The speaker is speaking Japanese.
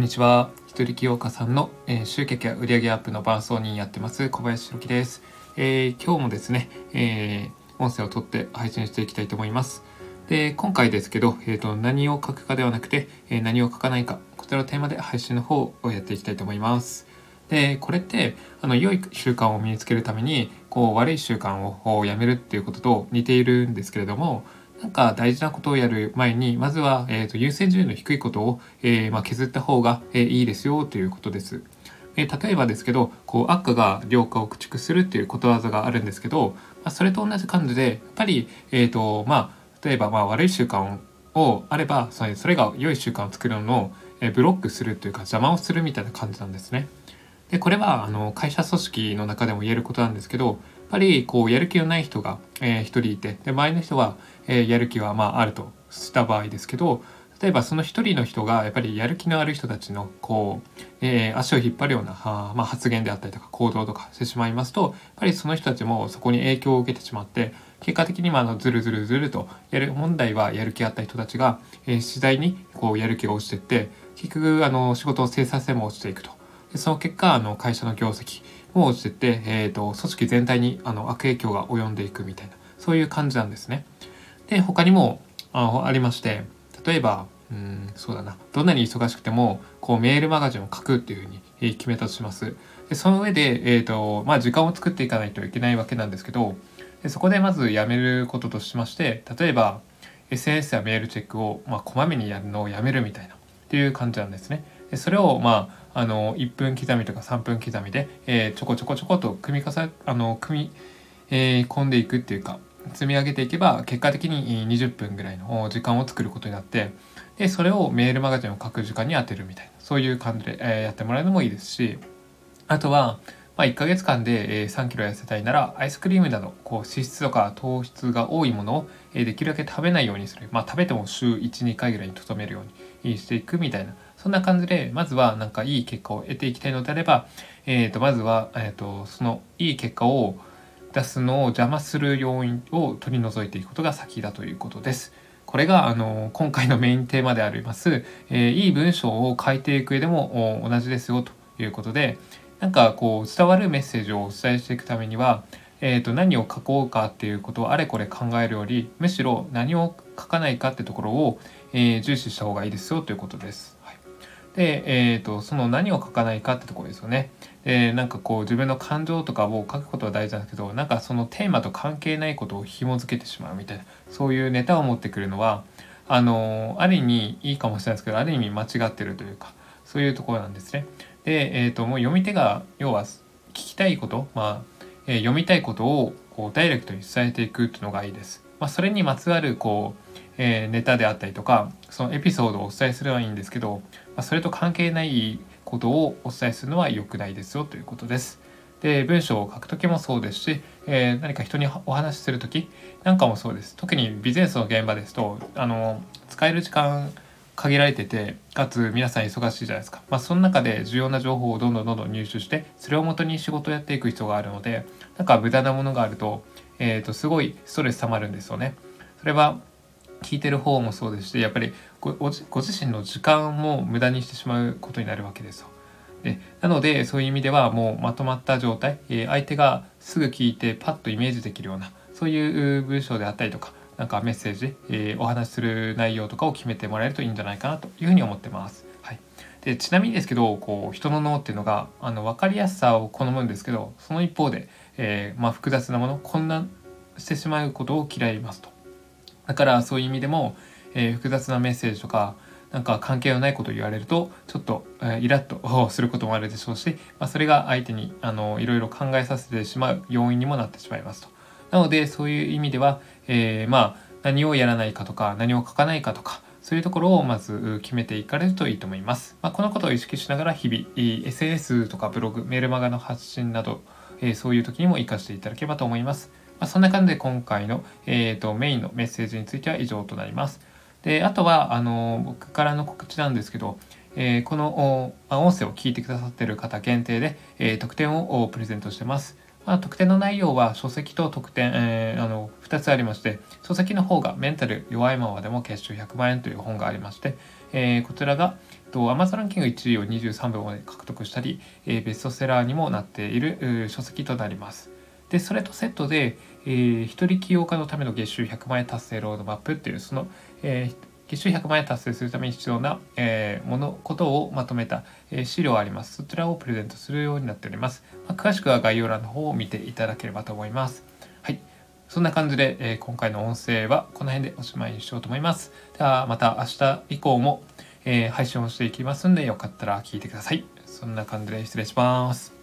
んにちは。一人起業家さんの、えー、集客や売上アップの伴走人やってます小林弘樹です、えー、今日もですね、えー、音声を取って配信していきたいと思います。で、今回ですけど、えーと、何を書くかではなくて、え何を書かないか、こちらのテーマで配信の方をやっていきたいと思います。で、これってあの良い習慣を身につけるためにこう悪い習慣をやめるっていうことと似ているんですけれども、なんか大事なことをやる前にまずは、えーと、優先順位の低いことを、えー、まあ、削った方が、えー、いいですよということです。えー、例えばですけどこう悪が良化を駆逐するっていうことわざがあるんですけど、まあ、それと同じ感じでやっぱり、えーとまあ、例えばまあ悪い習慣をあればそれそれが良い習慣を作るのを、えブロックするというか邪魔をするみたいな感じなんですね。でこれはあの会社組織の中でも言えることなんですけどぱりこうやる気のない人が、えー、1人いてで周りの人はえー、やる気はまああるとした場合ですけど例えばその一人の人がやっぱりやる気のある人たちのこう、えー、足を引っ張るようなあ、まあ、発言であったりとか行動とかしてしまいますとやっぱりその人たちもそこに影響を受けてしまって結果的にあのずるずるずるとやる問題はやる気あった人たちが、えー、次第にこうやる気が落ちてって結局あの仕事の生産性も落ちていくと。でその結果あの会社の業績も落ちてて、えーと、組織全体にあの悪影響が及んでいくみたいなそういう感じなんですね。で他にもあありまして例えばうんそうだなどんなに忙しくてもこうメールマガジンを書くっていうふうに、え決めたとします。でその上で、えーとまあ、時間を作っていかないといけないわけなんですけどでそこでまずやめることとしまして例えば SNS やメールチェックを、まあ、こまめにやるのをやめるみたいなっていう感じなんですね。でそれをまああの1分刻みとか3分刻みで、えー、ちょこちょこちょこと組み重ねあの組み、えー、込んでいくっていうか積み上げていけば結果的に20分ぐらいの時間を作ることになってでそれをメールマガジンを書く時間に当てるみたいなそういう感じで、えやってもらうのもいいですしあとは、まあ、1ヶ月間で、3キロ痩せたいならアイスクリームなどこう脂質とか糖質が多いものを、できるだけ食べないようにする、まあ、食べても週12回ぐらいにとどめるようにしていくみたいなそんな感じでまずはなんかいい結果を得ていきたいのであれば、えー、とまずは、えー、とそのいい結果を出すのを邪魔する要因を取り除いていくことが先だということです。これがあの今回のメインテーマであります、えー、いい文章を書いていく上でも同じですよということでなんかこう伝わるメッセージをお伝えしていくためには、えー、と何を書こうかっていうことをあれこれ考えるよりむしろ何を書かないかってところを、え、重視した方がいいですよということです。はい、で、えーと、その何を書かないかってところですよね。でなんかこう自分の感情とかを書くことは大事なんですけどなんかそのテーマと関係ないことを紐付けてしまうみたいなそういうネタを持ってくるのはあのある意味いいかもしれないですけどある意味間違ってるというかそういうところなんですね。で、えーと、もう読み手が要は聞きたいこと、まあえー、読みたいことをこうダイレクトに伝えていくっていうのがいいです。まあ、それにまつわるこう、えー、ネタであったりとかそのエピソードをお伝えすればいいんですけど、まあ、それと関係ないことをお伝えするのは良くないですよということです。で文章を書く時もそうですし、えー、何か人にお話しする時なんかもそうです特にビジネスの現場ですとあの使える時間限られててかつ皆さん忙しいじゃないですか、まあ、その中で重要な情報をどんどんどんどん入手してそれをもとに仕事をやっていく必要があるのでなんか無駄なものがあると,、えー、とすごいストレス溜まるんですよね。それは聞いてる方もそうですしやっぱりごご自身の時間も無駄にしてしまうことになるわけですよ。でなのでそういう意味ではもうまとまった状態、えー、相手がすぐ聞いてパッとイメージできるようなそういう文章であったりとかなんかメッセージ、えー、お話しする内容とかを決めてもらえるといいんじゃないかなというふうに思ってます。はい、でちなみにですけどこう人の脳っていうのがあの分かりやすさを好むんですけどその一方で、えー、まあ、複雑なもの混乱してしまうことを嫌いますと。だからそういう意味でも、えー、複雑なメッセージとかなんか関係のないことを言われるとちょっと、えー、イラッと することもあるでしょうし、まあ、それが相手にあのいろいろ考えさせてしまう要因にもなってしまいますと。なのでそういう意味では、えー、まあ何をやらないかとか何を書かないかとかそういうところをまず決めていかれるといいと思います。まあ、このことを意識しながら日々 SNS とかブログメールマガの発信など、えー、そういう時にも活かしていただければと思います。まあ、そんな感じで今回の、えーと、メインのメッセージについては以上となります。であとはあの僕からの告知なんですけど、えー、この音声を聞いてくださっている方限定で、えー、特典をプレゼントしてます。まあ、特典の内容は書籍と特典、えー、あの2つありまして書籍の方が「メンタル弱いままでも月収100万円」という本がありまして、えー、こちらがと Amazon ランキング1位を23秒まで獲得したり、えー、ベストセラーにもなっている書籍となります。でそれとセットで、えー、一人起業家のための月収100万円達成ロードマップっていうその、えー、月収100万円達成するために必要な、えー、ものことをまとめた、えー、資料あります。そちらをプレゼントするようになっております。まあ、詳しくは概要欄の方を見ていただければと思います。はい。そんな感じで、えー、今回の音声はこの辺でおしまいにしようと思います。ではまた明日以降も、えー、配信をしていきますんでよかったら聞いてください。そんな感じで失礼します。